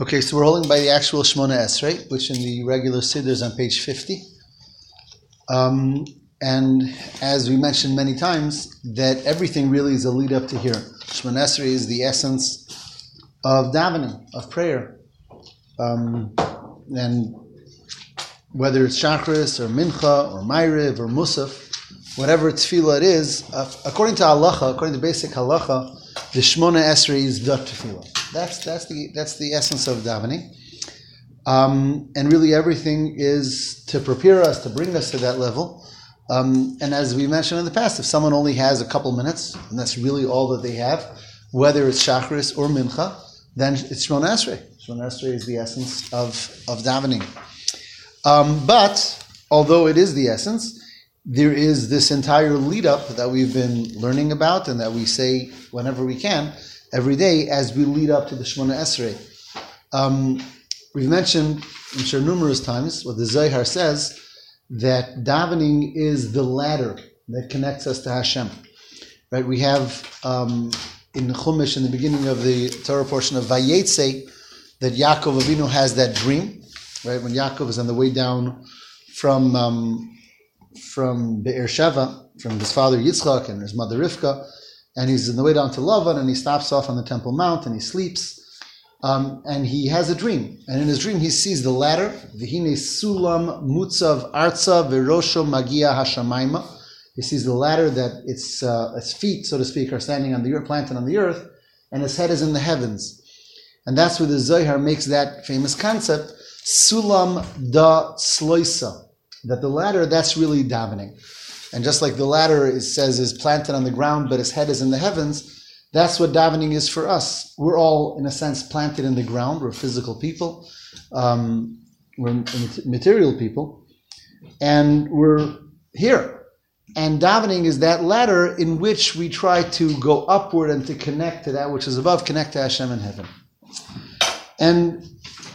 Okay, so we're holding by the actual Shmona Esrei, which in the regular Siddur is on page 50. Um, and as we mentioned many times, that everything really is a lead up to here. Shmona Esrei is the essence of davening, of prayer. Um, and whether it's Shachris or Mincha or Ma'ariv or Musaf, whatever tefillah it is, uh, according to halacha, according to basic halacha, the Shmona Esrei is the tefillah. That's that's the that's the essence of davening, um, and really everything is to prepare us to bring us to that level. Um, and as we mentioned in the past, if someone only has a couple minutes, and that's really all that they have, whether it's Shachris or Mincha, then it's Shmona Esrei. Shmona Esrei is the essence of of davening. Um, but although it is the essence, there is this entire lead up that we've been learning about and that we say whenever we can every day as we lead up to the Shemona Esrei. Um, we've mentioned, I'm sure, numerous times what the Zohar says that davening is the ladder that connects us to Hashem. Right? We have um, in Chumash, in the beginning of the Torah portion of Vayetze, that Yaakov Avinu has that dream. Right? When Yaakov is on the way down from um, from Be'er Sheva, from his father Yitzchak and his mother Rivka, and he's on the way down to Lavan, and he stops off on the Temple Mount, and he sleeps, um, and he has a dream. And in his dream, he sees the ladder, Vihine Sulam Mutzav Arza Virosho Magia Hashamaima. He sees the ladder that its, uh, its feet, so to speak, are standing on the earth, planted on the earth, and his head is in the heavens. And that's where the Zohar makes that famous concept, Sulam da Sloisa, that the ladder, that's really davening. And just like the ladder it says is planted on the ground, but his head is in the heavens, that's what davening is for us. We're all, in a sense, planted in the ground. We're physical people. Um, we're material people. And we're here. And davening is that ladder in which we try to go upward and to connect to that which is above, connect to Hashem in heaven. And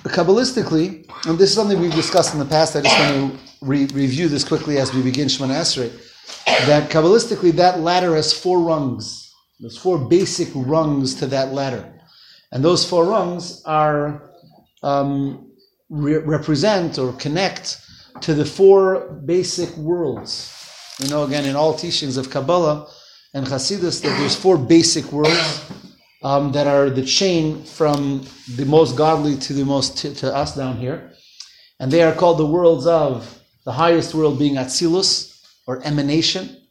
Kabbalistically, and this is something we've discussed in the past, I just want to re- review this quickly as we begin Shemana Esrei, that Kabbalistically that ladder has four rungs. There's four basic rungs to that ladder. And those four rungs are um, re- represent or connect to the four basic worlds. You know, again, in all teachings of Kabbalah and Hasidus, that there's four basic worlds um, that are the chain from the most godly to the most t- to us down here. And they are called the worlds of the highest world being Atzilus, or emanation.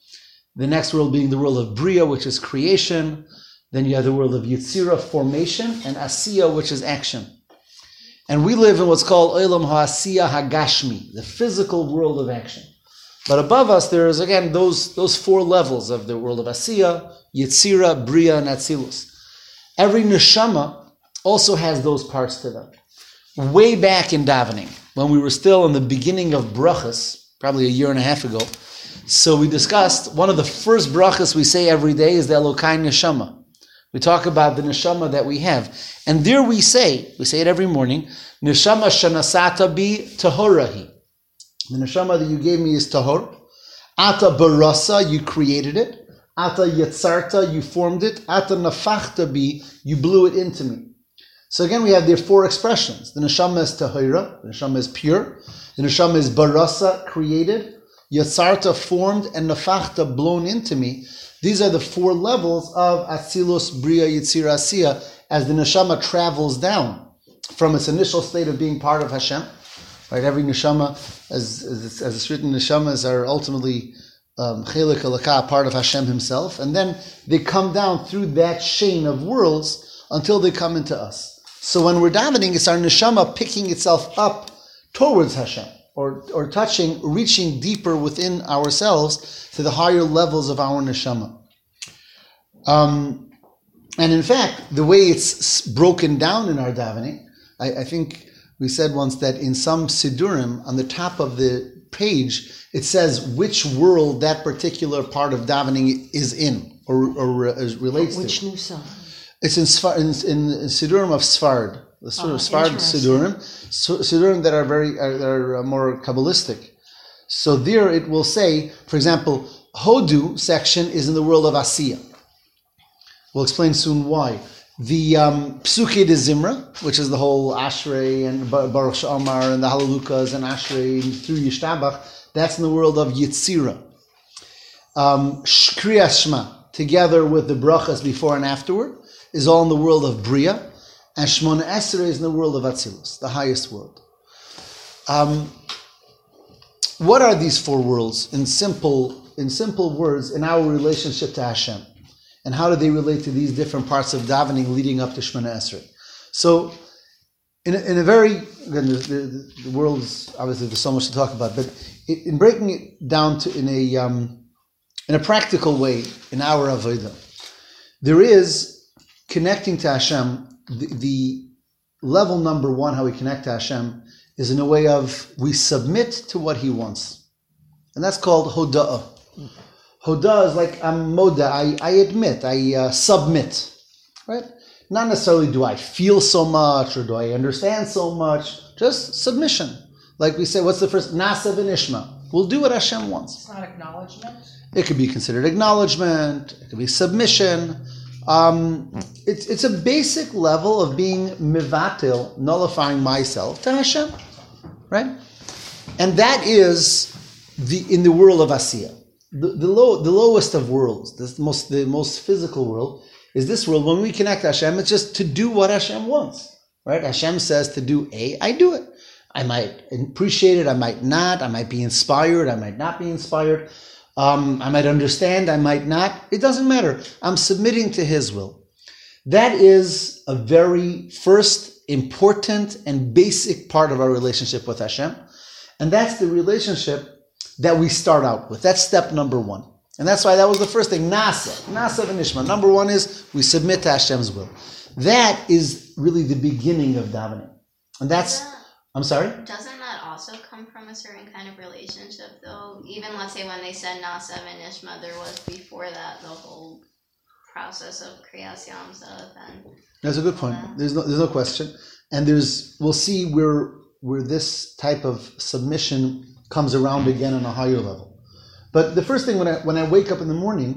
The next world being the world of Bria, which is creation. Then you have the world of Yitzira, formation, and Asiya, which is action. And we live in what's called Olam HaAsiya Hagashmi, the physical world of action. But above us, there is again those, those four levels of the world of Asiya, Yitzira, Bria, and Atzilus. Every neshama also has those parts to them. Way back in davening, when we were still in the beginning of brachas, probably a year and a half ago, so we discussed one of the first brachas we say every day is the Elokai neshama. We talk about the neshama that we have, and there we say, we say it every morning, neshama shanasata bi tahorahi. The neshama that you gave me is tahor. Ata barasa, you created it. Ata yatzarta, you formed it. Ata nafachta bi, you blew it into me. So again, we have there four expressions. The neshama is tahira, the neshama is pure. The neshama is barasa, created. Yatsarta, formed, and nafachta, blown into me. These are the four levels of Atzilus, Bria, Yitzir, Asiya, as the neshama travels down from its initial state of being part of Hashem. Right, every neshama, as, as, as it's written, neshamas are ultimately um, part of Hashem Himself, and then they come down through that chain of worlds until they come into us. So when we're davening, it's our neshama picking itself up towards Hashem, or, or touching, reaching deeper within ourselves to the higher levels of our neshama. Um, and in fact, the way it's broken down in our davening, I, I think we said once that in some sidurim, on the top of the page, it says which world that particular part of davening is in or, or uh, relates which to. Which new nusa? It's in, Sfar, in, in Sidurim of Sfard, the sort oh, of Sfard Sidurim, Sidurim that are very are, that are uh, more Kabbalistic. So there it will say, for example, Hodu section is in the world of Asiya. We'll explain soon why. The um, Psuke de Zimra, which is the whole Ashrei and Baruch Shamar and the Halalukas and Ashrei through Yishtabach, that's in the world of Yitzira. Um, Shma, together with the brachas before and afterward, is all in the world of Bria, and Shmona Esrei is in the world of Atzilus, the highest world. Um, what are these four worlds in simple in simple words in our relationship to Hashem? And how do they relate to these different parts of davening leading up to Shemana Esrei? So, in a, in a very, again, the, the, the world is, obviously there's so much to talk about, but in breaking it down to in a, um, in a practical way in our Avodah, there is connecting to Hashem, the, the level number one, how we connect to Hashem, is in a way of we submit to what He wants. And that's called Hoda'ah. Hoda is like I'm moda. I, I admit. I uh, submit. Right? Not necessarily do I feel so much or do I understand so much. Just submission. Like we say, what's the first? Nasa v'nishma. We'll do what Hashem wants. It's not acknowledgement. It could be considered acknowledgement. It could be submission. Um, it's it's a basic level of being mivatil, nullifying myself to Hashem, right? And that is the in the world of Asiya the, the, low, the lowest of worlds, the most, the most physical world, is this world. When we connect Hashem, it's just to do what Hashem wants. Right? Hashem says to do A, I do it. I might appreciate it, I might not, I might be inspired, I might not be inspired. Um, I might understand, I might not. It doesn't matter. I'm submitting to His will. That is a very first important and basic part of our relationship with Hashem. And that's the relationship that we start out with. That's step number one. And that's why that was the first thing. Nasa. Nasa v'nishma. Number one is we submit to Hashem's will. That is really the beginning of davening. And that's. I'm sorry? Doesn't also come from a certain kind of relationship though? Even let's say when they said Nasa v'nishma, there was before that the whole process of Kriyas and That's a good point. There's no, there's no question. And there's, we'll see where, where this type of submission comes around again on a higher level. But the first thing when I when I wake up in the morning,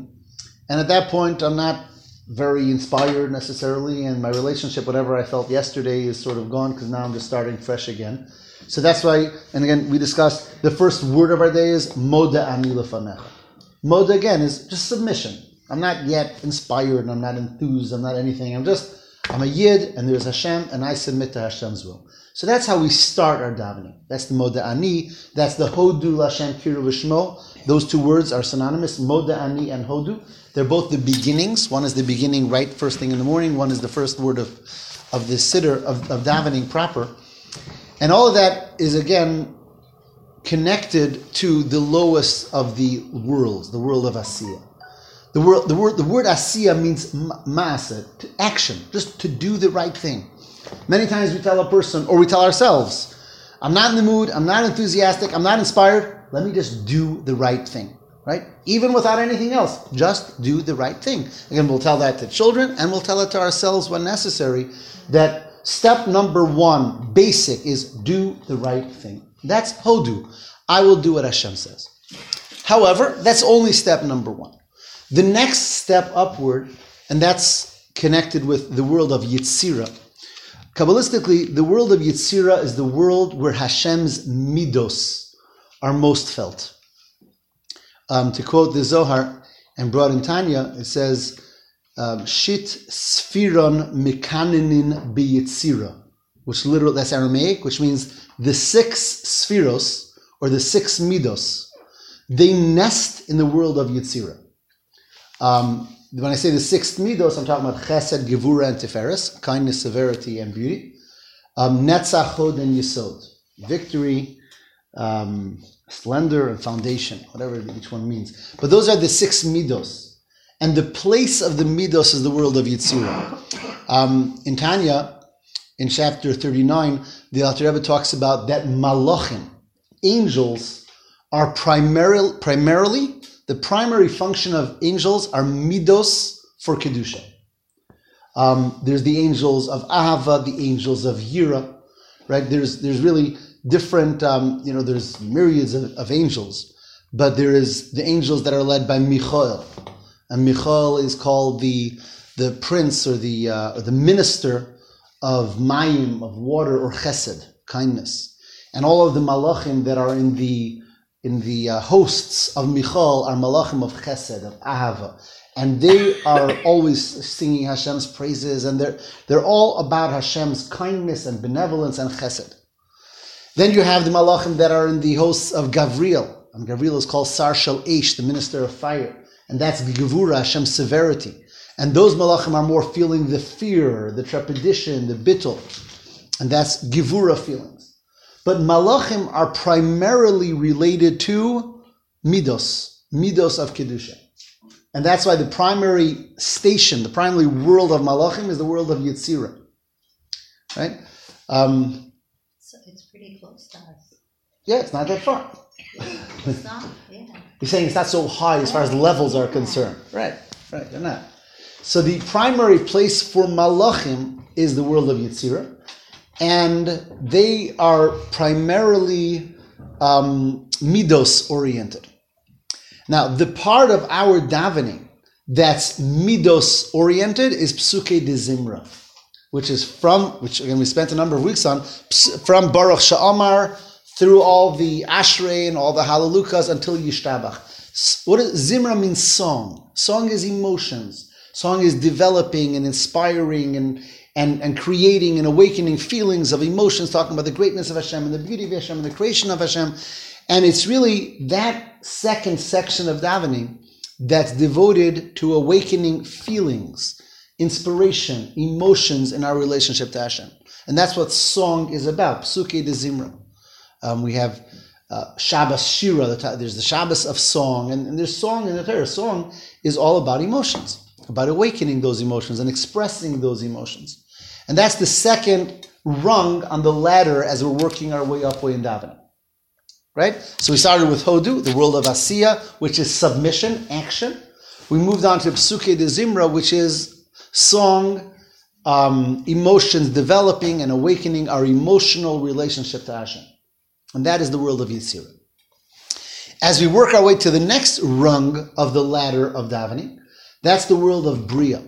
and at that point I'm not very inspired necessarily, and my relationship, whatever I felt yesterday, is sort of gone because now I'm just starting fresh again. So that's why, and again, we discussed the first word of our day is moda ani. Moda again is just submission. I'm not yet inspired, I'm not enthused, I'm not anything. I'm just I'm a yid, and there's Hashem, and I submit to Hashem's will. So that's how we start our davening. That's the Moda Ani. That's the Hodu Lashem Kiru Vishmo. Those two words are synonymous, Moda Ani and Hodu. They're both the beginnings. One is the beginning right first thing in the morning. One is the first word of, of the siddur, of, of davening proper. And all of that is again connected to the lowest of the worlds, the world of Asiya. The word, the word, the word Asiya means masa, action, just to do the right thing. Many times we tell a person, or we tell ourselves, I'm not in the mood, I'm not enthusiastic, I'm not inspired. Let me just do the right thing, right? Even without anything else, just do the right thing. Again, we'll tell that to children and we'll tell it to ourselves when necessary that step number one, basic, is do the right thing. That's hodu. I will do what Hashem says. However, that's only step number one. The next step upward, and that's connected with the world of Yitzira, Kabbalistically, the world of Yitzira is the world where Hashem's midos are most felt. Um, to quote the Zohar and brought in Tanya, it says, Shit Sfiron Mikaninin Biyitzira, which literally, that's Aramaic, which means the six spheros, or the six midos, they nest in the world of Yitzira. Um, when I say the sixth midos, I'm talking about chesed, gevura, and tiferes, kindness, severity, and beauty. Um, and yisod, victory, um, splendor, and foundation, whatever each one means. But those are the six midos. And the place of the midos is the world of Yitzura. Um, in Tanya, in chapter 39, the Alter Rebbe talks about that malachim, angels, are primarily, primarily the primary function of angels are midos for kedusha. Um, there's the angels of Ahava, the angels of Yira, right? There's there's really different, um, you know, there's myriads of, of, angels, but there is the angels that are led by Michael, and Michael is called the the prince or the, uh, or the minister of mayim, of water, or chesed, kindness. And all of the malachim that are in the in the uh, hosts of Michael are malachim of chesed, of ahava. And they are always singing Hashem's praises, and they're, they're all about Hashem's kindness and benevolence and chesed. Then you have the malachim that are in the hosts of Gavriel. And Gavriel is called Sar Shel Eish, the minister of fire. And that's Gevura, Hashem's severity. And those malachim are more feeling the fear, the trepidation, the bittul. And that's Gevura feelings. But malachim are primarily related to midos, midos of Kedusha. And that's why the primary station, the primary world of malachim is the world of Yetzirah. Right? Um, So it's pretty close to us. yeah, it's not that far. It's not, You're saying it's not so high as far as levels are concerned. Right, right, they're not. So the primary place for malachim is the world of Yetzirah, and they are primarily um, midos oriented. Now, the part of our davening that's midos oriented is psuke de zimra, which is from, which again we spent a number of weeks on, from Baruch Sha'amar through all the Ashrei and all the Hallelujahs until Yishtabach. What is, Zimra means song. Song is emotions. Song is developing and inspiring and, and, and creating and awakening feelings of emotions, talking about the greatness of Hashem and the beauty of Hashem and the creation of Hashem. And it's really that second section of davening that's devoted to awakening feelings, inspiration, emotions in our relationship to Hashem. And that's what song is about, Psuke de Zimra. Um, we have uh, Shabbos Shira, the there's the Shabbos of song, and, and there's song in the Torah. Song is all about emotions, about awakening those emotions and expressing those emotions. And that's the second rung on the ladder as we're working our way up way in davening. Right? So we started with Hodu, the world of Asiya, which is submission, action. We moved on to Psuke de Zimra, which is song, um, emotions, developing and awakening our emotional relationship to Hashem. And that is the world of Yitzhira. As we work our way to the next rung of the ladder of davening, that's the world of Bria.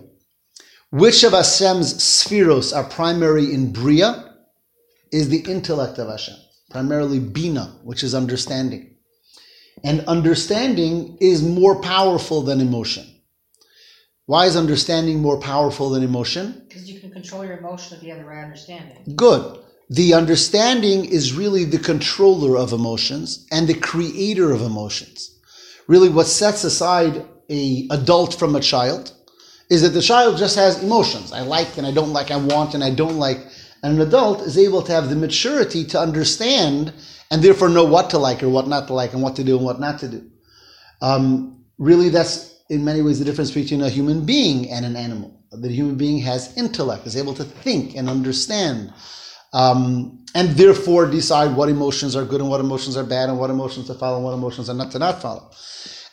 Which of Hashem's spheros are primary in Bria is the intellect of Hashem, primarily Bina, which is understanding. And understanding is more powerful than emotion. Why is understanding more powerful than emotion? Because you can control your emotion if you have the right understanding. Good. The understanding is really the controller of emotions and the creator of emotions. Really, what sets aside a adult from a child is that the child just has emotions. I like and I don't like, I want and I don't like. And an adult is able to have the maturity to understand and therefore know what to like or what not to like and what to do and what not to do. Um, really, that's in many ways the difference between a human being and an animal. The human being has intellect, is able to think and understand, um, and therefore decide what emotions are good and what emotions are bad and what emotions to follow and what emotions are not to not follow.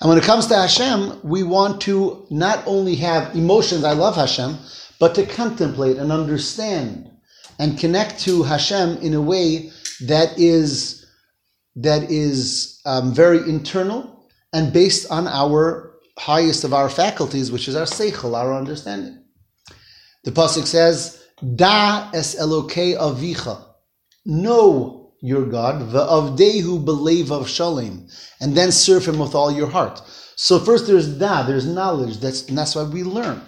And when it comes to Hashem, we want to not only have emotions, I love Hashem, but to contemplate and understand and connect to Hashem in a way that is that is um, very internal and based on our highest of our faculties, which is our seichel, our understanding. The pasuk says, "Da es Elokei avicha," know your God, v'avdehu belev of shalem, and then serve Him with all your heart. So first, there's da, there's knowledge. That's and that's why we learn.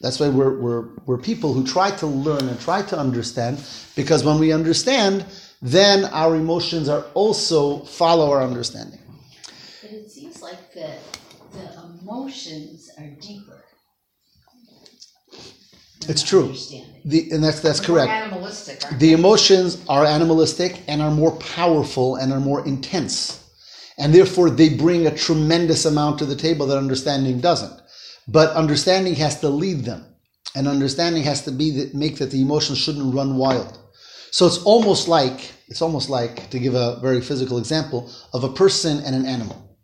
That's why we're, we're, we're people who try to learn and try to understand, because when we understand, then our emotions are also follow our understanding. But it seems like the, the emotions are deeper. It's true. Understanding. The, and that's that's correct. animalistic, The emotions are animalistic and are more powerful and are more intense. And therefore, they bring a tremendous amount to the table that understanding doesn't. But understanding has to lead them. And understanding has to be that make that the emotions shouldn't run wild. So it's almost like it's almost like to give a very physical example of a person and an animal.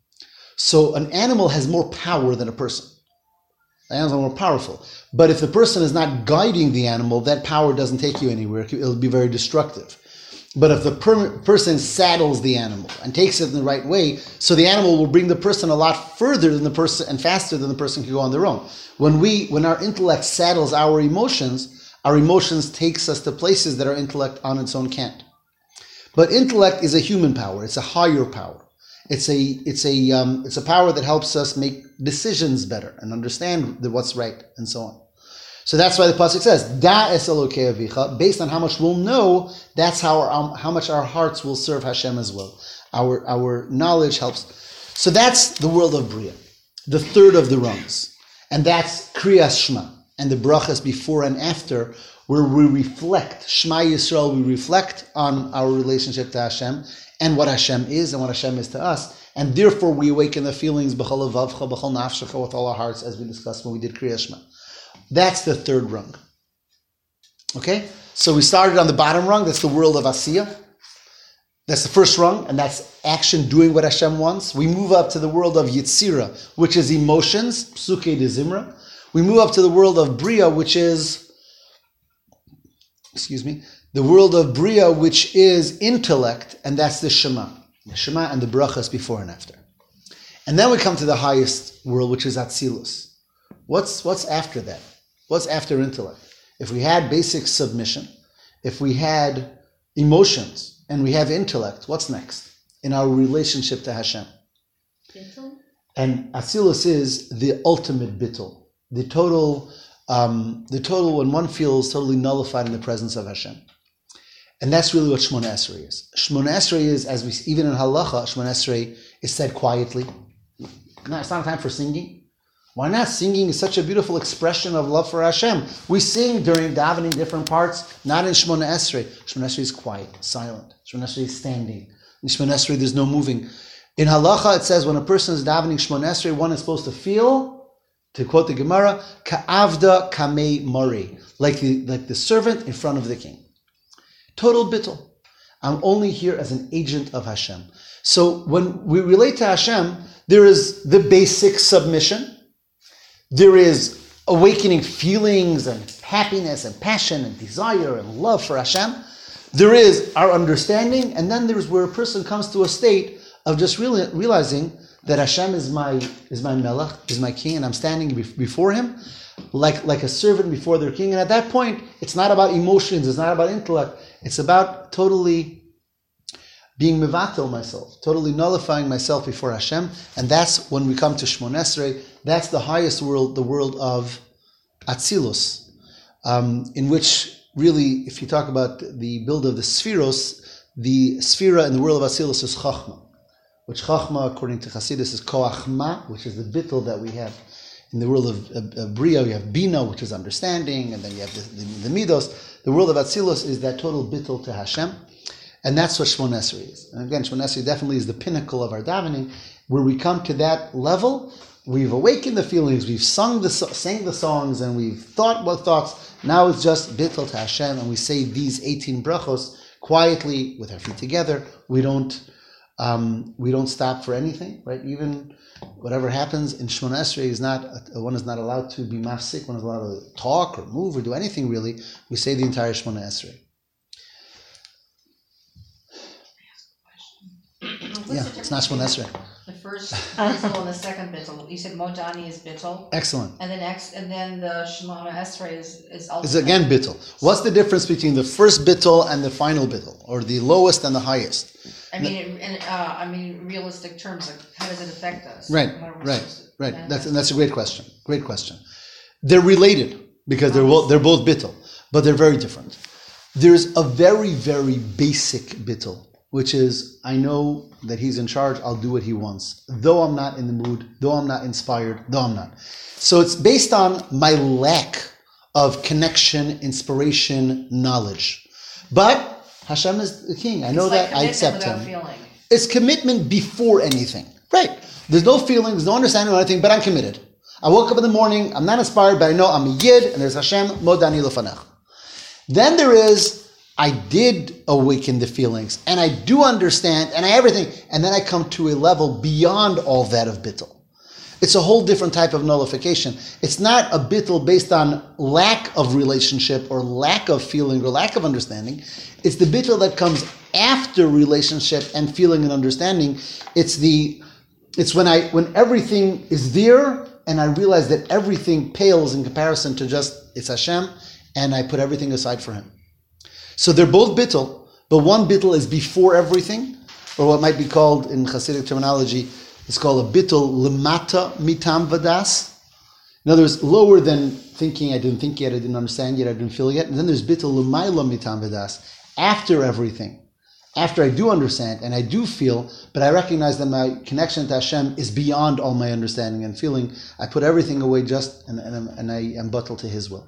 So an animal has more power than a person. The animals are more powerful. But if the person is not guiding the animal, that power doesn't take you anywhere. It'll be very destructive. But if the per- person saddles the animal and takes it in the right way, so the animal will bring the person a lot further than the person and faster than the person can go on their own. When we, when our intellect saddles our emotions, our emotions takes us to places that our intellect on its own can't. But intellect is a human power. It's a higher power. It's a it's a um, it's a power that helps us make decisions better and understand what's right and so on. So that's why the pasuk says Da es avicha. Based on how much we'll know, that's how our, um, how much our hearts will serve Hashem as well. Our our knowledge helps. So that's the world of bria, the third of the rungs, and that's kriyas shma and the brachas before and after, where we reflect Shema Yisrael. We reflect on our relationship to Hashem and what Hashem is and what Hashem is to us. And therefore, we awaken the feelings b'chol nafshecha, with all our hearts, as we discussed when we did Kriya Shema. That's the third rung. Okay? So we started on the bottom rung, that's the world of Asiya. That's the first rung, and that's action doing what Hashem wants. We move up to the world of Yitzira, which is emotions, Psuke de Zimra. We move up to the world of Bria, which is, excuse me, the world of Bria, which is intellect, and that's the Shema. The Shema and the brachas before and after. And then we come to the highest world, which is Atzilus. What's, what's after that? What's after intellect? If we had basic submission, if we had emotions, and we have intellect, what's next in our relationship to Hashem? Bittul? And Atzilus is the ultimate bittul, the total, um, the total when one feels totally nullified in the presence of Hashem. And that's really what Shmona Esrei is. Shmona Esrei is, as we even in Halacha, Shmona Esrei is said quietly. No, it's not a time for singing. Why not? Singing is such a beautiful expression of love for Hashem. We sing during davening different parts, not in Shmona Esrei. Shmona Esrei is quiet, silent. Shmona Esrei is standing. In Shmona Esrei, there's no moving. In Halacha, it says when a person is davening Shmona Esrei, one is supposed to feel, to quote the Gemara, ka'avda kamei mari, like the, like the servant in front of the king. Total bittul. I'm only here as an agent of Hashem. So when we relate to Hashem, there is the basic submission. There is awakening feelings and happiness and passion and desire and love for Hashem. There is our understanding, and then there's where a person comes to a state of just realizing that Hashem is my is my melech, is my king, and I'm standing before Him like like a servant before their king. And at that point, it's not about emotions, it's not about intellect, it's about totally being mevatel myself, totally nullifying myself before Hashem. And that's when we come to Shmon Esrei. That's the highest world, the world of Atzilus, um, in which really, if you talk about the build of the Spheros, the Sphira in the world of Atzilus is Chachma, which Chachma, according to Hasidus, is Koachma, which is the bittel that we have. In the world of, of, of Bria, you have Bina, which is understanding, and then you have the, the, the Midos. The world of Atzilus is that total bittul to Hashem. And that's what Shmon Esrei is. And again, Shmon Esrei definitely is the pinnacle of our davening. Where we come to that level, we've awakened the feelings, we've sung the, sang the songs, and we've thought what thoughts. Now it's just bittul to Hashem, and we say these 18 brachos quietly with our feet together. We don't, um, we don't stop for anything, right? Even whatever happens in Shmon Esrei is not, one is not allowed to be mafsik, one is allowed to talk or move or do anything really. We say the entire Shmon Esrei. Yeah, it's not Shmon Esrei. The first bittul and the second bittul. You said Modani is bittul, Excellent. and then ex, and then the Shemona Esrei is is ultimate. It's again bittul. What's the difference between the first bittul and the final bittul, or the lowest and the highest? I mean, in, in, uh, I mean, realistic terms, like how does it affect us? Right, What are we right, right. manifest? That's and that's a great question. Great question. They're related because they're both, they're both bittul, but they're very different. There's a very very basic bittul, which is I know that he's in charge. I'll do what he wants, though I'm not in the mood, though I'm not inspired, though I'm not. So it's based on my lack of connection, inspiration, knowledge. But Hashem is the king. I know like that. I accept him. Feeling. It's commitment before anything. Right. There's no feelings, no understanding of anything, but I'm committed. I woke up in the morning, I'm not inspired, but I know I'm a yid, and there's Hashem, modani lefanech. Then there is, I did awaken the feelings, and I do understand, and I everything, and then I come to a level beyond all that of bittul. It's a whole different type of nullification. It's not a bittul based on lack of relationship or lack of feeling or lack of understanding. It's the bittul that comes after relationship and feeling and understanding. It's the it's when I when everything is there and I realize that everything pales in comparison to just it's Hashem, and I put everything aside for Him. So they're both bittul, but one bittul is before everything, or what might be called in Hasidic terminology, it's called a bittul limata mitam vadas. In other words, lower than thinking I didn't think yet, I didn't understand yet, I didn't feel yet. And then there's bittul limayla mitam vadas, after everything. After I do understand and I do feel, but I recognize that my connection to Hashem is beyond all my understanding and feeling. I put everything away just and, and, and I am batel to His will.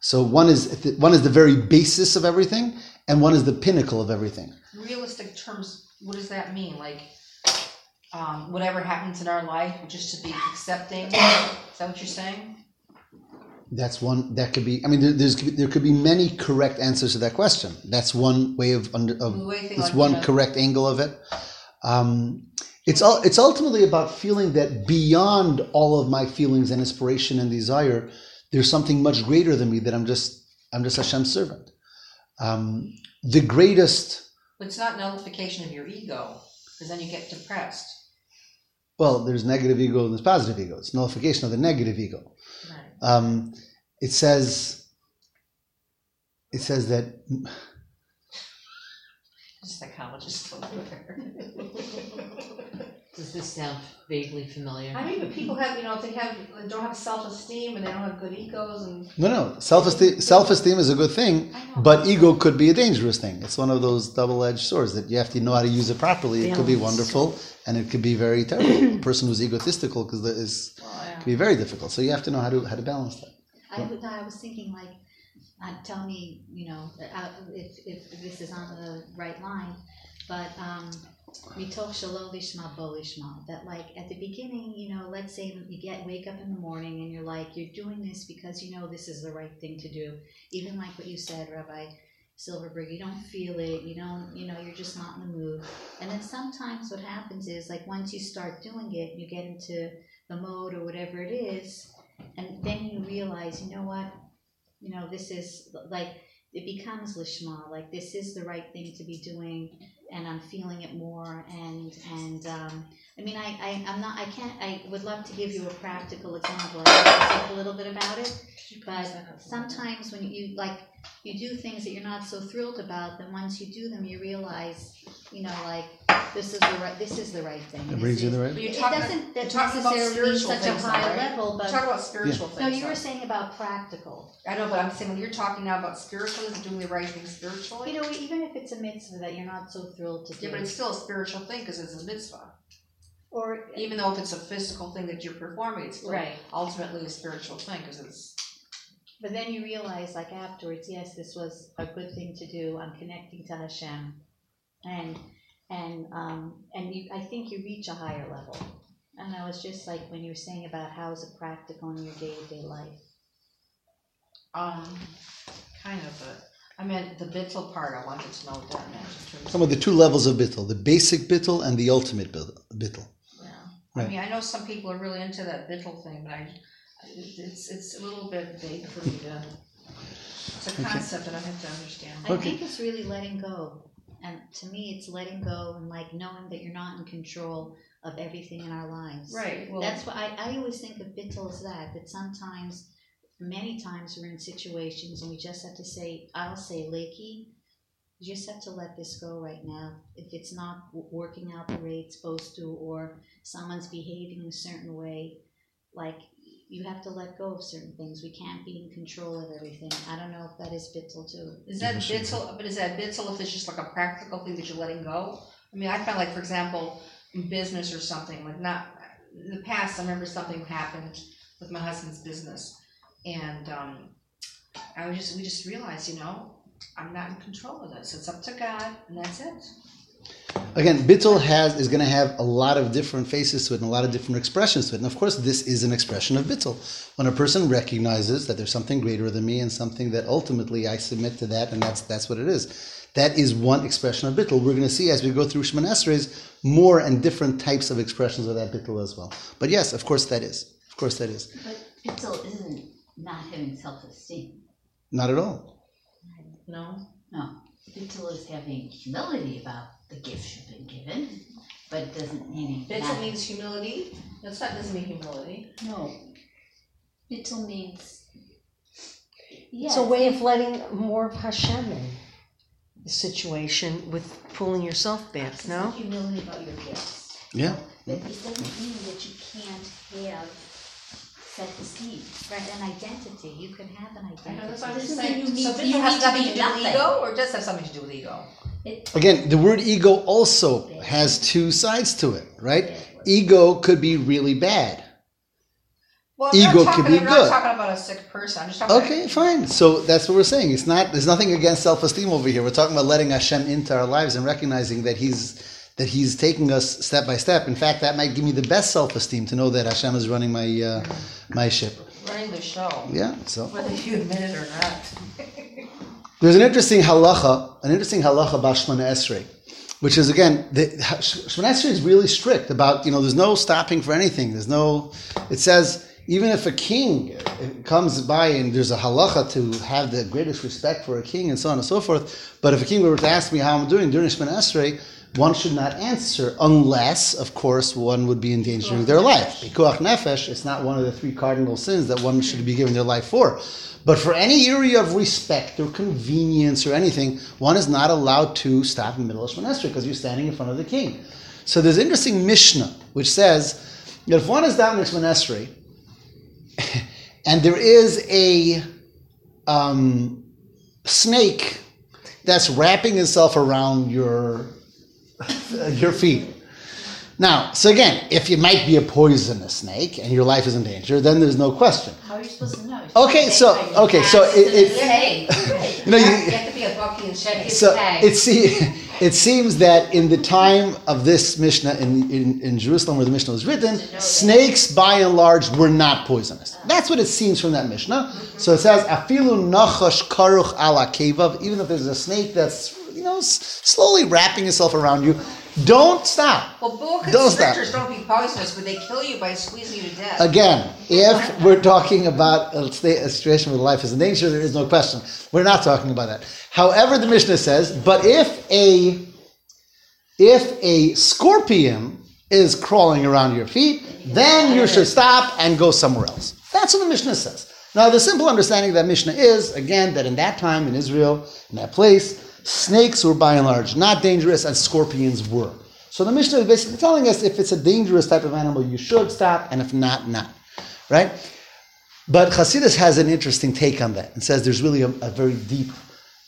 So one is one is the very basis of everything, and one is the pinnacle of everything. Realistic terms, what does that mean? Like, um, whatever happens in our life, just to be accepting. is that what you're saying? That's one that could be. I mean, there, there's there could be many correct answers to that question. That's one way of under. Of, it's like, one correct angle of it. Um, it's all. It's ultimately about feeling that beyond all of my feelings and inspiration and desire, there's something much greater than me. That I'm just. I'm just Hashem's servant. Um, the greatest. It's not nullification of your ego, because then you get depressed. Well, there's negative ego and there's positive ego. It's nullification of the negative ego. Um, it says, it says that. Psychologist over there. Does this sound vaguely familiar? I mean, but people have, you know, if they have, they don't have self-esteem and they don't have good egos and. No, no, self-esteem, self-esteem is a good thing, but ego could be a dangerous thing. It's one of those double-edged swords that you have to know how to use it properly. It could be wonderful, and it could be very terrible. a person who's egotistical because is well, yeah. can be very difficult. So you have to know how to how to balance that. I, would, I was thinking like, uh, tell me, you know, uh, if, if this is on the right line, but um, mitoch shelo lishma bo lishma. That like at the beginning, you know, let's say you get wake up in the morning and you're like you're doing this because you know this is the right thing to do. Even like what you said, Rabbi Silverberg, you don't feel it. You don't, you know, you're just not in the mood. And then sometimes what happens is like once you start doing it, you get into the mode or whatever it is, and then you realize, you know what, you know, this is like it becomes lishma, like this is the right thing to be doing, and I'm feeling it more. And and um, I mean, I, I I'm not I can't I would love to give you a practical example. I think a little bit about it, but sometimes when you like you do things that you're not so thrilled about, then once you do them, you realize, you know, like this is the right this is the right thing. It brings you the right. You're It talking, doesn't you're that talking about necessarily mean spiritual such a things, though, high right? level, but talk about spiritual things. no, you were though. saying about practical. I know, but I'm saying when you're talking now about spiritual, is doing the right thing spiritually. You know, even if it's a mitzvah that you're not so thrilled to do, yeah, but it's still a spiritual thing because it's a mitzvah. or Even though if it's a physical thing that you're performing, it's still right. ultimately a spiritual thing because it's. But then you realize, like afterwards, yes, this was a good thing to do. I'm connecting to Hashem, and and um, and you, I think you reach a higher level. And I was just like when you were saying about how is it practical in your day to day life. Um, kind of, a. I I meant the bittul part. I wanted to know what that meant. Some of the two levels of bittul: the basic bittul and the ultimate bittul. Yeah. Right. I mean, I know some people are really into that bittul thing, but I, it's it's a little bit vague for me to. It's a Okay. concept that I have to understand. I Okay. think it's really letting go. And to me, it's letting go and like knowing that you're not in control of everything in our lives. Right. Well, That's why I, I always think of bittul as that, that sometimes, many times we're in situations and we just have to say, I'll say, Lakey, you just have to let this go right now. If it's not w- working out the way it's supposed to, or someone's behaving a certain way, like you have to let go of certain things. We can't be in control of everything. I don't know if that is bittul too. Is that Yes, it bittul? But is that bittul if it's just like a practical thing that you're letting go? I mean, I found like, for example, in business or something, like not in the past. I remember something happened with my husband's business, and um, I was just we just realized, you know, I'm not in control of this. It's up to God, and that's it. Again, bittul has is going to have a lot of different faces to it and a lot of different expressions to it. And of course, this is an expression of bittul. When a person recognizes that there's something greater than me and something that ultimately I submit to that, and that's that's what it is. That is one expression of bittul. We're going to see as we go through Shemon Esrei more and different types of expressions of that bittul as well. But yes, of course that is. Of course that is. But bittul isn't not having self-esteem. Not at all. No? No, bittul is having humility about the gifts you've been given, but it doesn't mean. Bittul not- means humility. That's not doesn't mean humility. No. bittul means. Yes. It's a way of letting more of Hashem in the situation with pulling yourself back, It's no? not humility about your gifts. Yeah. But it doesn't mean that you can't have self-esteem. Right, an identity, you can have an I know, identity. that's what I'm Doesn't saying. mean you need- So you has to nothing to do with ego, or does have something to do with ego? It, Again, the word ego also has two sides to it, right? Ego could be really bad. Well, Ego I'm not can be I'm good. not talking about a sick person. I'm just talking. Okay, fine. So that's what we're saying. It's not. There's nothing against self-esteem over here. We're talking about letting Hashem into our lives and recognizing that He's that He's taking us step by step. In fact, that might give me the best self-esteem to know that Hashem is running my uh, my ship. running the show, Yeah. So whether you admit it or not. there's an interesting halacha, an interesting halacha about Shemana Esrei, which is again, the, Shemana Esrei is really strict about you know. There's no stopping for anything. There's no. It says even if a king comes by and there's a halacha to have the greatest respect for a king and so on and so forth. But if a king were to ask me how I'm doing during Shemana Esrei, one should not answer unless, of course, one would be endangering their life. Pikuach nefesh, it's not one of the three cardinal sins that one should be giving their life for. But for any area of respect or convenience or anything, one is not allowed to stop in the middle of Esrei because you're standing in front of the king. So there's interesting Mishnah which says that if one is down in Esrei, and there is a um, snake that's wrapping itself around your your feet. Now, so again, if it might be a poisonous snake and your life is in danger, then there's no question. how are you supposed to know? Okay, so okay, so it, it you know you you, have to be a baki and check so it, see, it seems that in the time of this Mishnah in, in, in Jerusalem where the Mishnah was written, snakes by and large were not poisonous. That's what it seems from that Mishnah. So it says, Afilu nachash karuch ala kevav, even if there's a snake that's you know s- slowly wrapping itself around you, don't stop. Well, boa Don't stop. don't be poisonous, but they kill you by squeezing you to death. Again, if we're talking about a, sta- a situation where life is in danger, there is no question. We're not talking about that. However, the Mishnah says, but if a if a scorpion is crawling around your feet, then you should stop and go somewhere else. That's what the Mishnah says. Now, the simple understanding of that Mishnah is, again, that in that time in Israel, in that place, snakes were by and large not dangerous and scorpions were. So the Mishnah is basically telling us if it's a dangerous type of animal, you should stop, and if not, not. Right? But Hasidus has an interesting take on that and says there's really a, a very deep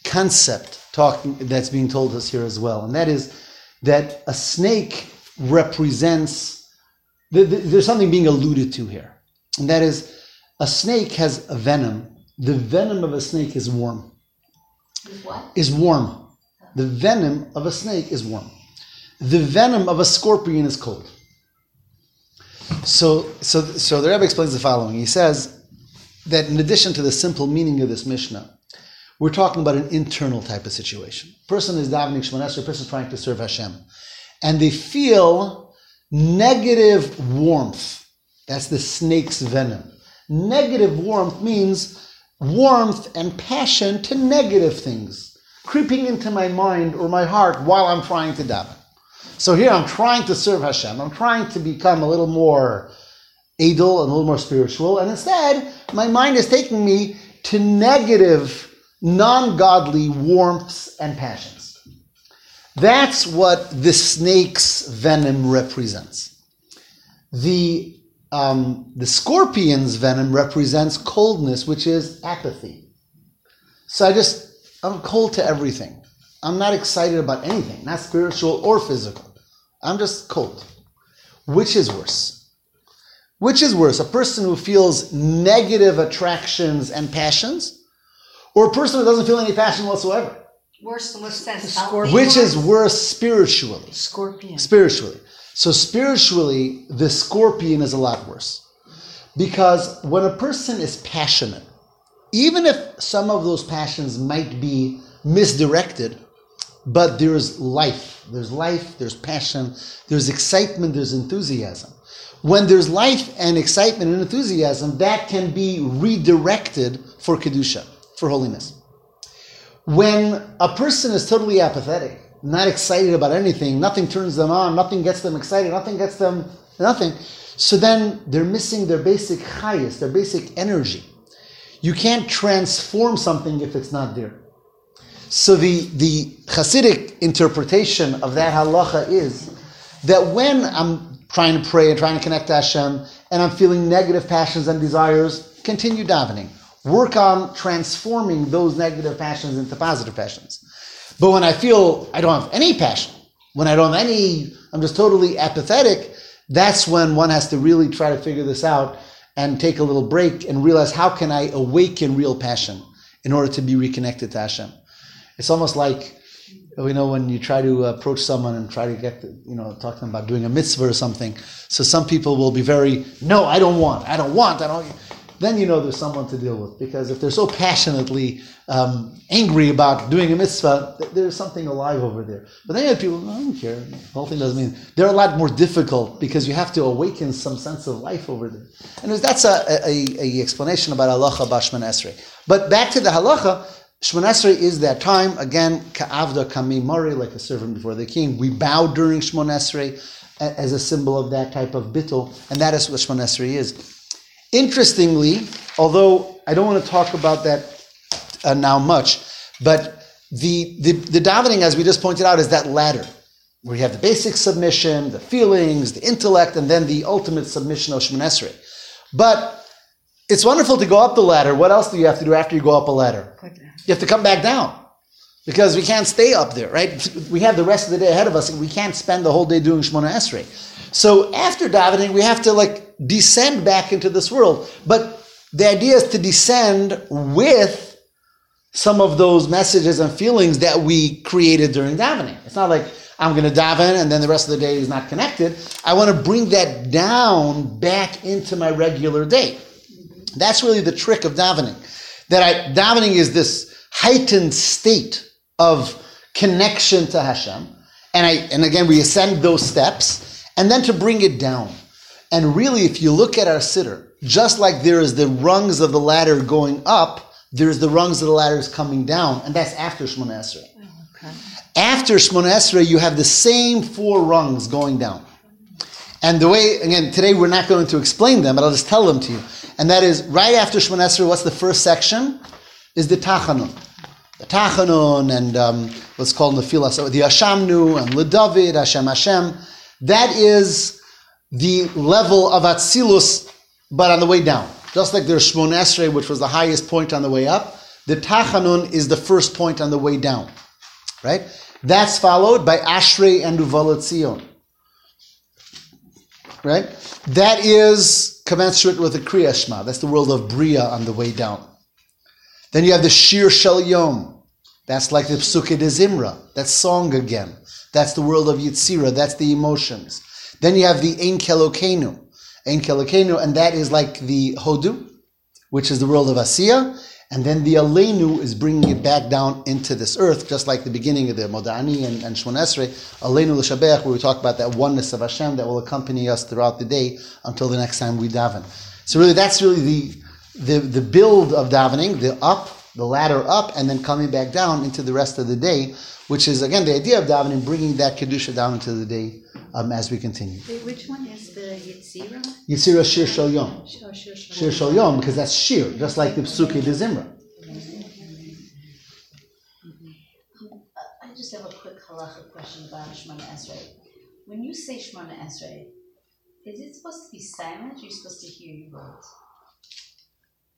concept talking that's being told us here as well, and that is that a snake represents th- th- there's something being alluded to here, and that is a snake has a venom. The venom of a snake is warm. With what? Is warm. The venom of a snake is warm. The venom of a scorpion is cold. So, so, so the Rebbe explains the following. He says that in addition to the simple meaning of this Mishnah, we're talking about an internal type of situation. Person is davening Shemona Esrei, person is trying to serve Hashem, and they feel negative warmth. That's the snake's venom. Negative warmth means warmth and passion to negative things, creeping into my mind or my heart while I'm trying to daven. So here I'm trying to serve Hashem. I'm trying to become a little more adel and a little more spiritual, and instead my mind is taking me to negative, non-godly warmths and passions. That's what the snake's venom represents. The um, the scorpion's venom represents coldness, which is apathy. So I just I'm cold to everything. I'm not excited about anything, not spiritual or physical. I'm just cold. Which is worse? Which is worse, a person who feels negative attractions and passions, or a person who doesn't feel any passion whatsoever? Worse in what sense? The scorpion. Healthy which is worse spiritually. Scorpion. Spiritually. So spiritually, the scorpion is a lot worse. Because when a person is passionate, even if some of those passions might be misdirected, but there's life, there's life, there's passion, there's excitement, there's enthusiasm. When there's life and excitement and enthusiasm, that can be redirected for Kedusha, for holiness. When a person is totally apathetic, not excited about anything, nothing turns them on, nothing gets them excited, nothing gets them nothing, so then they're missing their basic highest, their basic energy. You can't transform something if it's not there. So the, the Hasidic interpretation of that halacha is that when I'm trying to pray and trying to connect to Hashem and I'm feeling negative passions and desires, continue davening. Work on transforming those negative passions into positive passions. But when I feel I don't have any passion, when I don't have any, I'm just totally apathetic, that's when one has to really try to figure this out and take a little break and realize how can I awaken real passion in order to be reconnected to Hashem. It's almost like you know when you try to approach someone and try to get, the, you know, talk to them about doing a mitzvah or something. So some people will be very, no, I don't want, I don't want, I don't. Then you know there's someone to deal with because if they're so passionately um, angry about doing a mitzvah, there's something alive over there. But then you have people, I don't care. The whole thing doesn't mean. They're a lot more difficult because you have to awaken some sense of life over there. And that's a, a, a explanation about halacha bashman esrei. But back to the halacha, Shemon Esrei is that time, again, ka'avda kami mari, like a servant before the king. We bow during Shemon Esrei a- as a symbol of that type of bittul, and that is what Shemon Esrei is. Interestingly, although I don't want to talk about that uh, now much, but the, the, the davening, as we just pointed out, is that ladder where you have the basic submission, the feelings, the intellect, and then the ultimate submission of Shemon Esrei. But it's wonderful to go up the ladder. What else do you have to do after you go up a ladder? You have to come back down because we can't stay up there, right? We have the rest of the day ahead of us, and we can't spend the whole day doing Shemona Esrei. So after davening, we have to like descend back into this world. But the idea is to descend with some of those messages and feelings that we created during davening. It's not like I'm going to daven and then the rest of the day is not connected. I want to bring that down back into my regular day. That's really the trick of davening. That I, davening is this heightened state of connection to Hashem, and I and again we ascend those steps, and then to bring it down. And really, if you look at our siddur, just like there is the rungs of the ladder going up, there's the rungs of the ladders coming down, and that's after Shemona Esrei. After Shemona Esrei, you have the same four rungs going down. And the way, again, today we're not going to explain them, but I'll just tell them to you. And that is right after Shemon Esrei, what's the first section? Is the Tachanun. The Tachanun and um, what's called the Filas, the Ashamnu and Ledavid, Hashem Hashem. That is the level of Atzilus, but on the way down. Just like there's Shemon Esrei, which was the highest point on the way up, the Tachanun is the first point on the way down. Right? That's followed by Ashrei and Uva L'Tzion right? That is commensurate with the Kriya Shema. That's the world of Bria on the way down. Then you have the Shir Shel Yom. That's like the Psuke de Zimra. That's song again. That's the world of Yitzira. That's the emotions. Then you have the Ein Kelokenu. Ein Kelokenu, and that is like the Hodu, which is the world of Asiya. And then the Aleinu is bringing it back down into this earth, just like the beginning of the Modeh Ani and, and Shmon Esrei, Aleinu l'Shabech, where we talk about that oneness of Hashem that will accompany us throughout the day until the next time we daven. So really, that's really the, the, the build of davening, the up, the ladder up, and then coming back down into the rest of the day, which is, again, the idea of davening, bringing that Kedusha down into the day um, as we continue. Wait, Which one is the Yitzira? Yitzira Shir Shal Yom. Shir, Shal Yom, because that's Shir, just like the Psuke de Zimra. I just have a quick halacha question about Shemona Esrei. When you say Shemona Esrei, is it supposed to be silent or you're supposed to hear your words?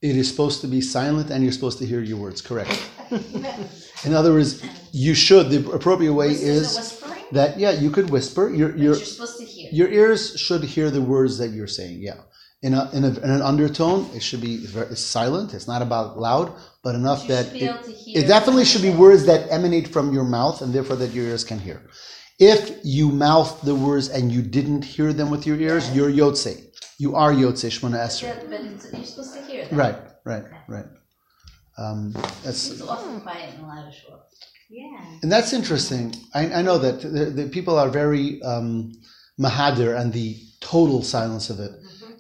It is supposed to be silent and you're supposed to hear your words, correct. In other words, you should, the appropriate way Is it is whispering? that, yeah, you could whisper. Your, your, you're supposed to hear. your ears should hear the words that you're saying, yeah. in, a, in, a, in an undertone. It should be very, it's silent. It's not about loud, but enough that it, able to hear it definitely should be words that emanate from your mouth and therefore that your ears can hear. If you mouth the words and you didn't hear them with your ears, you're yotze. You are yotze shmona esrei. Yeah, but it's, you're supposed to hear that. Right, right, right. Um, that's It's often quiet and loud as well. Yeah. and that's interesting. I, I know that the, the people are very um, mahadir and the total silence of it.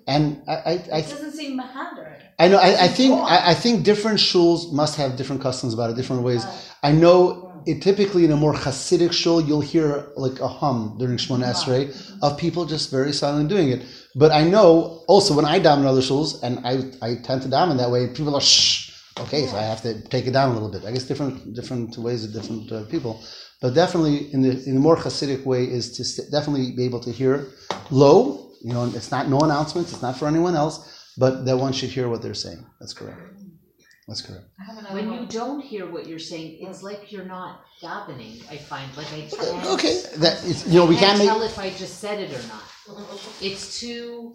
And I, I, I, It doesn't seem mahadar. I know. I, I think. I, I think different shuls must have different customs about it, different ways. Uh, I know it typically in a more Hasidic shul, you'll hear like a hum during Shemona Esrei of people just very silent doing it. But I know also when I daven other shuls, and I, I tend to daven that way, people are shh. Okay, so I have to take it down a little bit. I guess different different ways of different uh, people, but definitely in the in the more Hasidic way is to st- definitely be able to hear low. You know, it's not no announcements. It's not for anyone else, but that one should hear what they're saying. That's correct. That's correct. I have another When one. you don't hear what you're saying, it's like you're not davening. I find like I can't. Okay, that is, you know we I can't can't make. tell if I just said it or not. It's too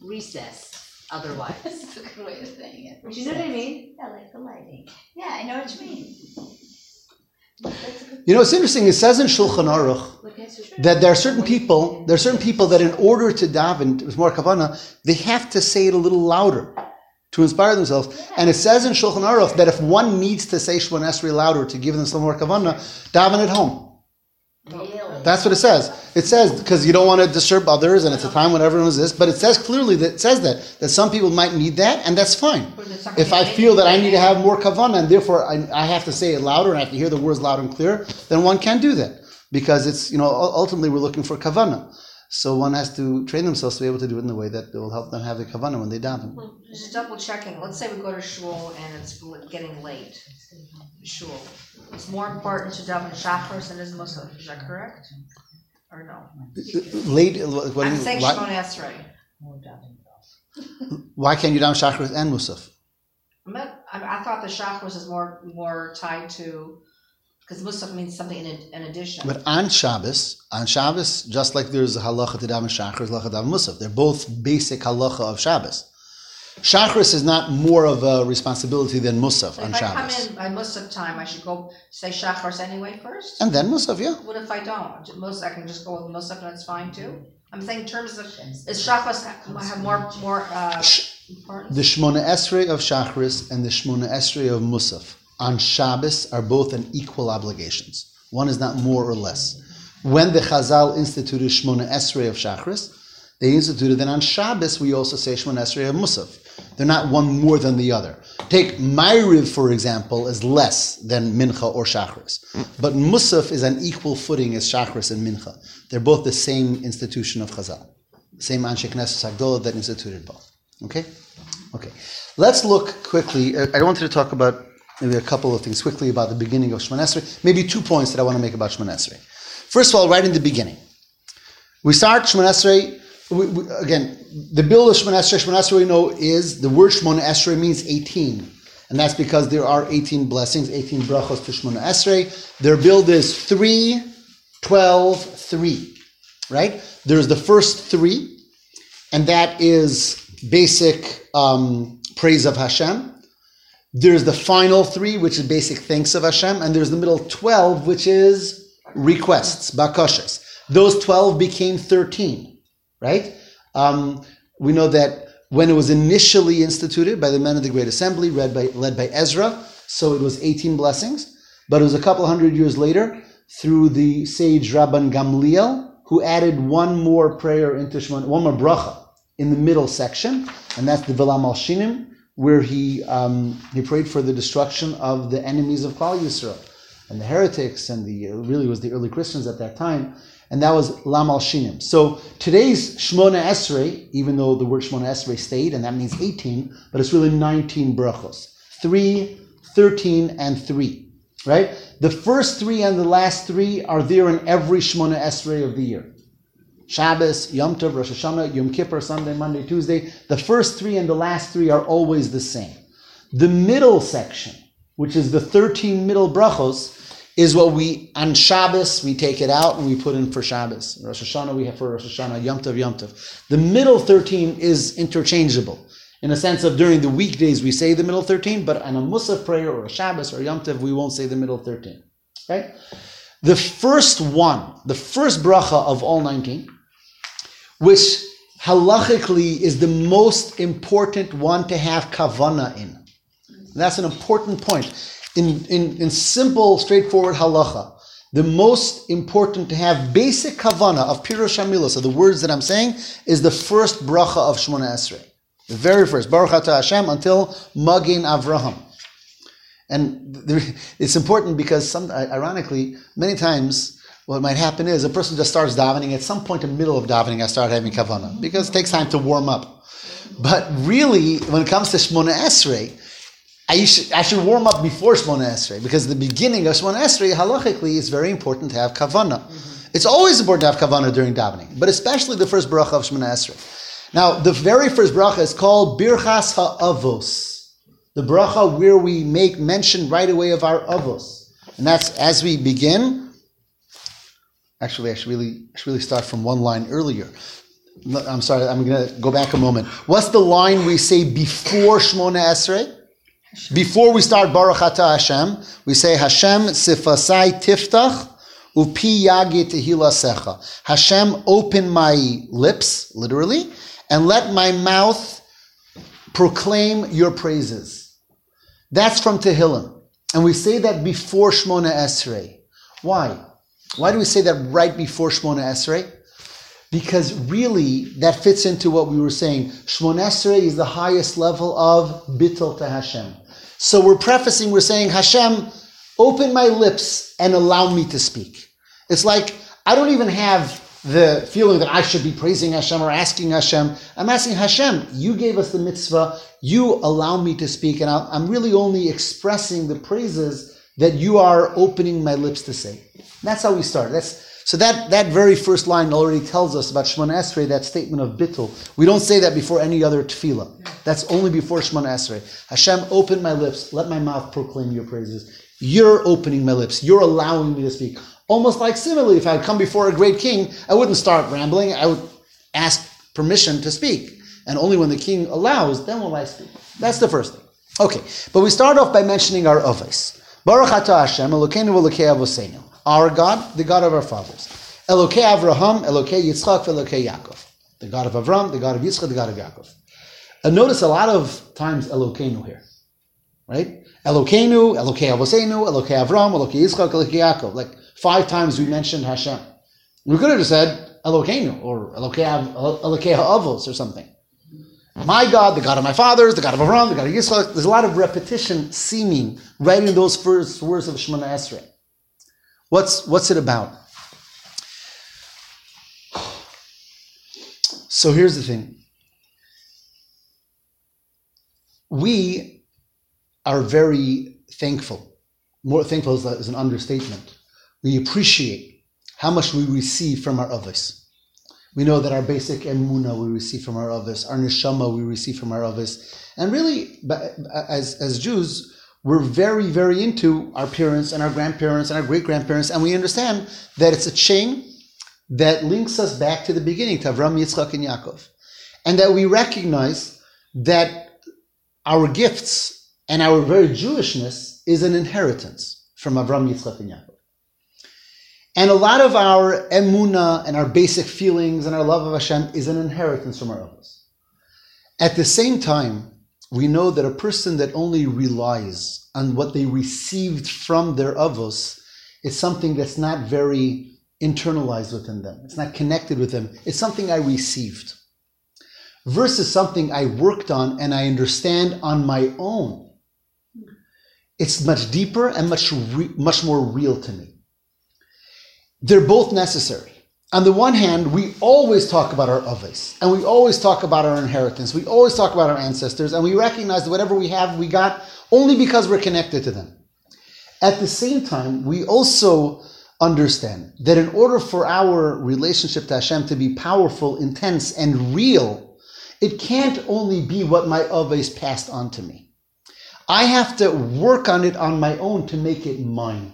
recessed otherwise. That's a good way of saying it. Do you know what I mean? Yeah, like the lighting. Yeah, I know what you mean. That's a good. You know, it's interesting. It says in Shulchan Aruch Like I said, that there are certain people. There are certain people that in order to daven with more kavana, they have to say it a little louder to inspire themselves. And it says in Shulchan Aruch that if one needs to say Shemon Esrei louder to give them some more kavana, daven at home. Really? That's what it says. It says because you don't want to disturb others, and it's a time when everyone is this. But it says clearly that it says that that some people might need that, and that's fine. But it's not If I feel that I need to have more kavana, and therefore I, I have to say it louder, and I have to hear the words loud and clear, then one can do that because it's you know ultimately we're looking for kavana. So one has to train themselves to be able to do it in a way that will help them have the kavana when they daven. Well, Just double checking. Let's say we go to shul and it's getting late. Shul. It's more important to daven shachris than it is musaf. Is that correct? Or no? Late. Uh, what do I'm you- saying why, Shemona Esrei. why can't you daven shachris and musaf? I I, I thought the shachris is more more tied to because musaf means something in, in addition. But on Shabbos, on Shabbos, just like there's a halacha to daven shachris, halacha to daven musaf. They're both basic halacha of Shabbos. Shachris is not more of a responsibility than musaf So on if I come Shabbos. in by musaf time, I should go say shachris anyway first. And then musaf, yeah. What if I don't? Musaf, I can just go with musaf and it's fine too. I'm saying in terms of is shachris have more more uh, importance? The Shmona Esrei of Shachris and the Shmona Esrei of Musaf on Shabbos are both an equal obligations. One is not more or less. When the Chazal instituted Shmona Esrei of Shachris, they instituted that on Shabbos we also say Shmona Esrei of Musaf. They're not one more than the other. Take Ma'ariv, for example, is less than Mincha or Shachris. But Musaf is on equal footing as Shachris and Mincha. They're both the same institution of Chazal. Same Anshe Knesset Hagdolah that instituted both. Okay? Okay. Let's look quickly. I wanted to talk about maybe a couple of things quickly about the beginning of Shemon Esrei. Maybe two points that I want to make about Shemon Esrei. First of all, right in the beginning, we start Shemon Esrei. We, we, again, the build of Shemon Esrei, Shemon Esrei we know is the word Shemon Esrei means 18. And that's because there are 18 blessings, 18 brachos to Shemon Esrei. Their build is 3, 12, 3. Right? There's the first three, and that is basic um, praise of Hashem. There's the final three, which is basic thanks of Hashem, and there's the middle 12, which is requests, bakashas. Those 12 became 13, right? Um, we know that when it was initially instituted by the men of the Great Assembly, read by, led by Ezra, so it was 18 blessings, but it was a couple hundred years later through the sage Rabban Gamliel, who added one more prayer into Shemon, one more bracha in the middle section, and that's the V'lamalshinim, where he um, he prayed for the destruction of the enemies of Klal Yisrael and the heretics and the uh, really was the early Christians at that time, and that was Lamalshinim. So today's Shmona Esrei, even though the word Shmona Esrei stayed, and that means 18, but it's really 19 brachos. 3, 13, and 3. Right? The first three and the last three are there in every Shmona Esrei of the year. Shabbos, Yom Tov, Rosh Hashanah, Yom Kippur, Sunday, Monday, Tuesday. The first three and the last three are always the same. The middle section, which is the 13 middle brachos, is what we on Shabbos we take it out and we put in for Shabbos. Rosh Hashanah we have for Rosh Hashanah Yom Tov Yom Tov. The middle thirteen is interchangeable in a sense of during the weekdays we say the middle thirteen, but on a Musaf prayer or a Shabbos or Yom Tov we won't say the middle thirteen. Right? The first one, the first bracha of all nineteen, which halachically is the most important one to have kavana in. That's an important point. In, in, in simple, straightforward halacha, the most important to have basic kavana of pirush hamilos, of the words that I'm saying, is the first bracha of Shemona Esrei. The very first, Baruch Atah Hashem, until Magin Avraham. And it's important because, some, ironically, many times what might happen is a person just starts davening. At some point in the middle of davening, I start having kavana because it takes time to warm up. But really, when it comes to Shmona Esrei, I should, I should warm up before Shmona Esrei because the beginning of Shmona Esrei, halachically, is very important to have kavana. Mm-hmm. It's always important to have kavana during davening, but especially the first bracha of Shmona Esrei. Now, the very first bracha is called Birchas Ha'avos, the bracha where we make mention right away of our avos, and that's as we begin. Actually, I should really, I should really start from one line earlier. I'm sorry, I'm going to go back a moment. What's the line we say before Shmona Esrei? Before we start Baruch Atah Hashem, we say Hashem sifasai tiftach upi yagi tehila secha. Hashem, open my lips, literally, and let my mouth proclaim your praises. That's from Tehillim. And we say that before Shmona Esrei. Why? Why do we say that right before Shmona Esrei? Because really, that fits into what we were saying. Shmona Esrei is the highest level of bittul to Hashem. So we're prefacing, we're saying, Hashem, open my lips and allow me to speak. It's like, I don't even have the feeling that I should be praising Hashem or asking Hashem. I'm asking Hashem, you gave us the mitzvah, you allow me to speak, and I'm really only expressing the praises that you are opening my lips to say. That's how we start. That's so that, that very first line already tells us about Shemona Esrei, that statement of bittul. We don't say that before any other tefillah. That's only before Shemona Esrei. Hashem, open my lips, let my mouth proclaim your praises. You're opening my lips. You're allowing me to speak. Almost like similarly, if I had come before a great king, I wouldn't start rambling. I would ask permission to speak. And only when the king allows, then will I speak. That's the first thing. Okay, but we start off by mentioning our avos. Baruch Hashem, Elokeinu. Our God, the God of our fathers. Elokei Avraham, Elokei Yitzchak, Elokei Yaakov. The God of Avram, the God of Yitzchak, the God of Yaakov. And notice a lot of times Elokeinu here. Right? Elokeinu, Elokei Avoseinu, Elokei Avram, Elokei Yitzchak, Elokei Yaakov. Like five times we mentioned Hashem. We could have just said Elokeinu or Elokei, Elokei Ha'avos or something. My God, the God of my fathers, the God of Avram, the God of Yitzchak. There's a lot of repetition seeming right in those first words of Shemona Esrei. What's, what's it about? So here's the thing. We are very thankful. More thankful is, an understatement. We appreciate how much we receive from our others. We know that our basic emuna we receive from our others, our neshama we receive from our others. And really, as, as Jews, we're very, very into our parents and our grandparents and our great grandparents, and we understand that it's a chain that links us back to the beginning, to Avram, Yitzchak, and Yaakov. And that we recognize that our gifts and our very Jewishness is an inheritance from Avram, Yitzchak, and Yaakov. And a lot of our emuna and our basic feelings and our love of Hashem is an inheritance from our others. At the same time, we know that a person that only relies on what they received from their avos is something that's not very internalized within them. It's not connected with them. It's something I received versus something I worked on and I understand on my own. It's much deeper and much re- much more real to me. They're both necessary on the one hand, we always talk about our avos, and we always talk about our inheritance. We always talk about our ancestors, and we recognize that whatever we have, we got only because we're connected to them. At the same time, we also understand that in order for our relationship to Hashem to be powerful, intense, and real, it can't only be what my avos passed on to me. I have to work on it on my own to make it mine.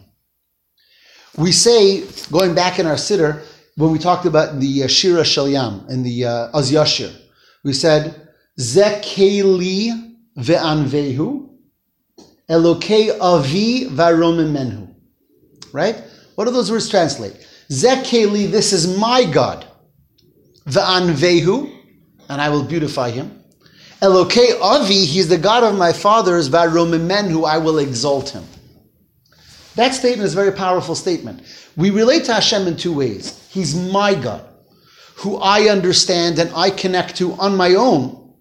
we say, going back in our siddur, when we talked about the uh, Shiras HaYam and the uh, Az Yashir, we said, Ze Keli ve'anvehu, Elokei avi menhu. Right? What do those words translate? Ze Keli, this is my God. Ve'anvehu, and I will beautify him. Elokei avi, he's the God of my fathers. menhu, I will exalt him. That statement is a very powerful statement. We relate to Hashem in two ways. He's my God, who I understand and I connect to on my own.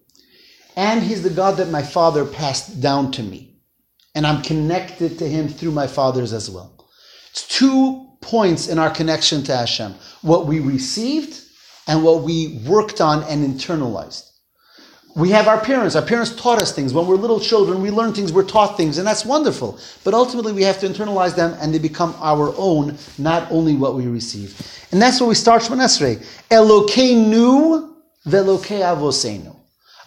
And He's the God that my Father passed down to me. And I'm connected to Him through my fathers as well. It's two points in our connection to Hashem what we received and what we worked on and internalized we have our parents. Our parents taught us things. When we're little children, we learn things, we're taught things, and that's wonderful. But ultimately, we have to internalize them and they become our own, not only what we receive. And that's where we start Shemon Esrei. Elokeinu velokei avosenu.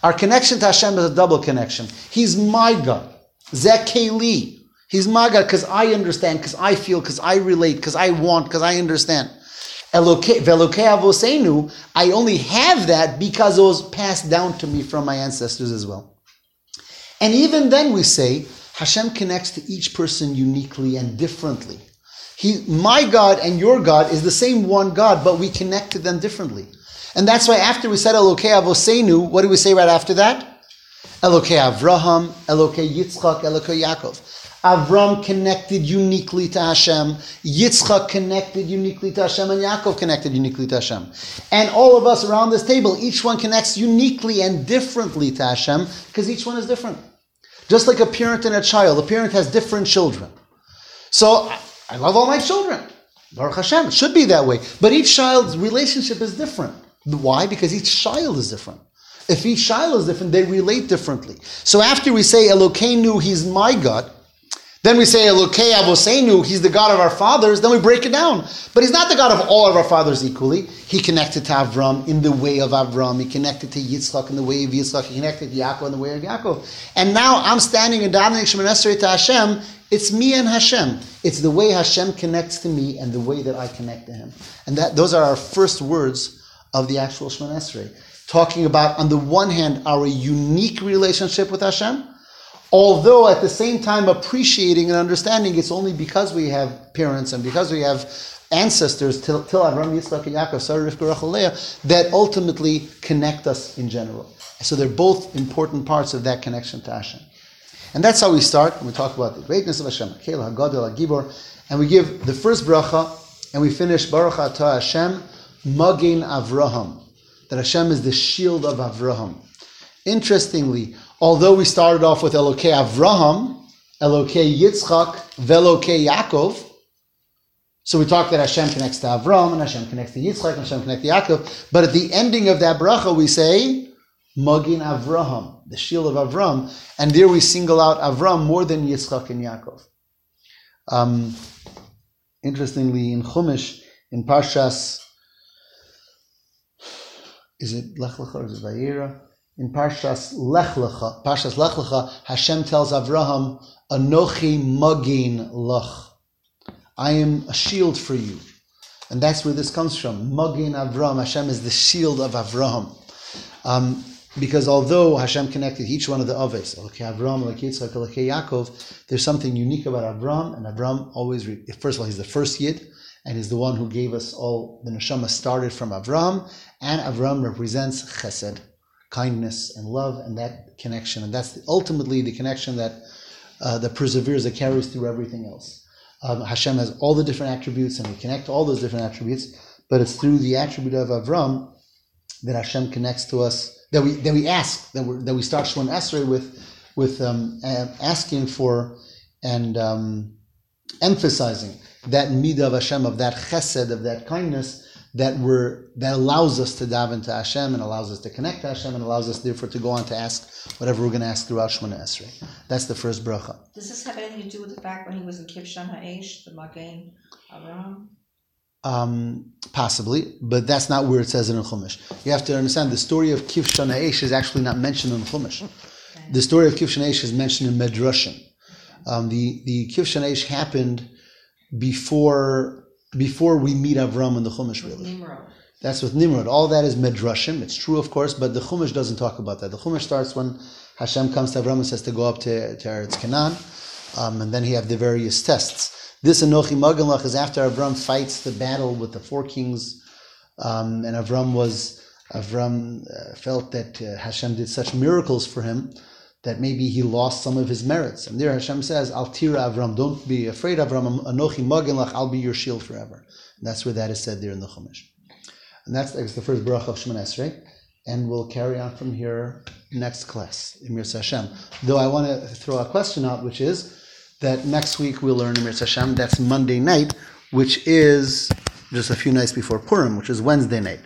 Our connection to Hashem is a double connection. He's my God. Zekeli. He's my God because I understand, because I feel, because I relate, because I want, because I understand. I only have that because it was passed down to me from my ancestors as well. And even then we say, Hashem connects to each person uniquely and differently. He, my God and your God is the same one God, but we connect to them differently. And that's why after we said Elokei Avosenu, what do we say right after that? Elokei Avraham, Elokei Yitzchak, Elokei Yaakov. Avram connected uniquely to Hashem, Yitzchak connected uniquely to Hashem, and Yaakov connected uniquely to Hashem. And all of us around this table, each one connects uniquely and differently to Hashem because each one is different. Just like a parent and a child, a parent has different children. So I love all my children. Baruch Hashem, it should be that way. But each child's relationship is different. Why? Because each child is different. If each child is different, they relate differently. So after we say Elokeinu, He's my God, then we say Elokei Avosenu, he's the God of our fathers. Then we break it down. But he's not the God of all of our fathers equally. He connected to Avram in the way of Avram. He connected to Yitzchak in the way of Yitzchak. He connected to Yaakov in the way of Yaakov. And now I'm standing in davening Esrei to Hashem. It's me and Hashem. It's the way Hashem connects to me and the way that I connect to Him. And that those are our first words of the actual Shemon Esrei. Talking about, on the one hand, our unique relationship with Hashem, although at the same time appreciating and understanding it's only because we have parents and because we have ancestors till, till Avram, Yitzchak, and Yaakov, Sarah, that ultimately connect us in general. So they're both important parts of that connection to Hashem. And that's how we start when we talk about the greatness of Hashem, Kela, Hagadol, and we give the first bracha, and we finish Baruch Atah Hashem, Magin Avraham, that Hashem is the shield of Avraham. Interestingly, although we started off with Elokei Avraham, Elokei Yitzchak, Velokei Yaakov, so we talked that Hashem connects to Avram, and Hashem connects to Yitzchak, and Hashem connects to Yaakov. But at the ending of that bracha, we say, Magin Avraham, the shield of Avram. And there we single out Avram more than Yitzchak and Yaakov. Um, interestingly, in Chumash, in Parshas, is it Lech Lecha or is it Vayera? In Parshas Lech Lecha, Parshas Lech Lecha, Hashem tells Avraham, Anochi Magin Lach. I am a shield for you. And that's where this comes from. Magin Avraham. Hashem is the shield of Avraham. Um, because although Hashem connected each one of the Aves, Elokei Avram, like Yitzchak, like Yaakov, there's something unique about Avram, and Avram always, re- first of all, he's the first Yid, and he's the one who gave us all, the Neshama started from Avram, and Avram represents Chesed kindness and love and that connection. And that's the, ultimately the connection that uh, that perseveres, that carries through everything else. Um, Hashem has all the different attributes, and we connect all those different attributes. But it's through the attribute of Avram that Hashem connects to us. That we that we ask that we that we start Shemon Esrei with with um, asking for and um, emphasizing that midah of Hashem of that chesed of that kindness that we're that allows us to dive into Hashem and allows us to connect to Hashem and allows us therefore to go on to ask whatever we're going to ask throughout Shemona Esrei. That's the first bracha. Does this have anything to do with the fact when he was in Kivshan Ha'esh, the Magen Aram? Um, possibly, but that's not where it says in the Chumash. You have to understand the story of Kivshan Ha'esh is actually not mentioned in Chumash. Okay. The story of Kivshan Ha'esh is mentioned in Medrashim. Um, the the Kivshan Ha'esh happened before before we meet Avram in the Chumash, really. Nimrod. That's with Nimrod. All that is Medrashim. It's true, of course, but the Chumash doesn't talk about that. The Chumash starts when Hashem comes to Avram and says to go up to, to Eretz Canaan, um, and then he have the various tests. This Anochi Magalach is after Avram fights the battle with the four kings, um, and Avram was Avram uh, felt that uh, Hashem did such miracles for him that maybe he lost some of his merits. And there Hashem says, Al tira Avram, don't be afraid, Avram, Anochi Magalach, I'll be your shield forever. And that's where that is said there in the Chumash. And that's, that's the first bracha of Shemon Esrei. And we'll carry on from here next class, Emir Hashem. Though I want to throw a question out, which is that next week we'll learn Emir Hashem. That's Monday night, which is just a few nights before Purim, which is Wednesday night.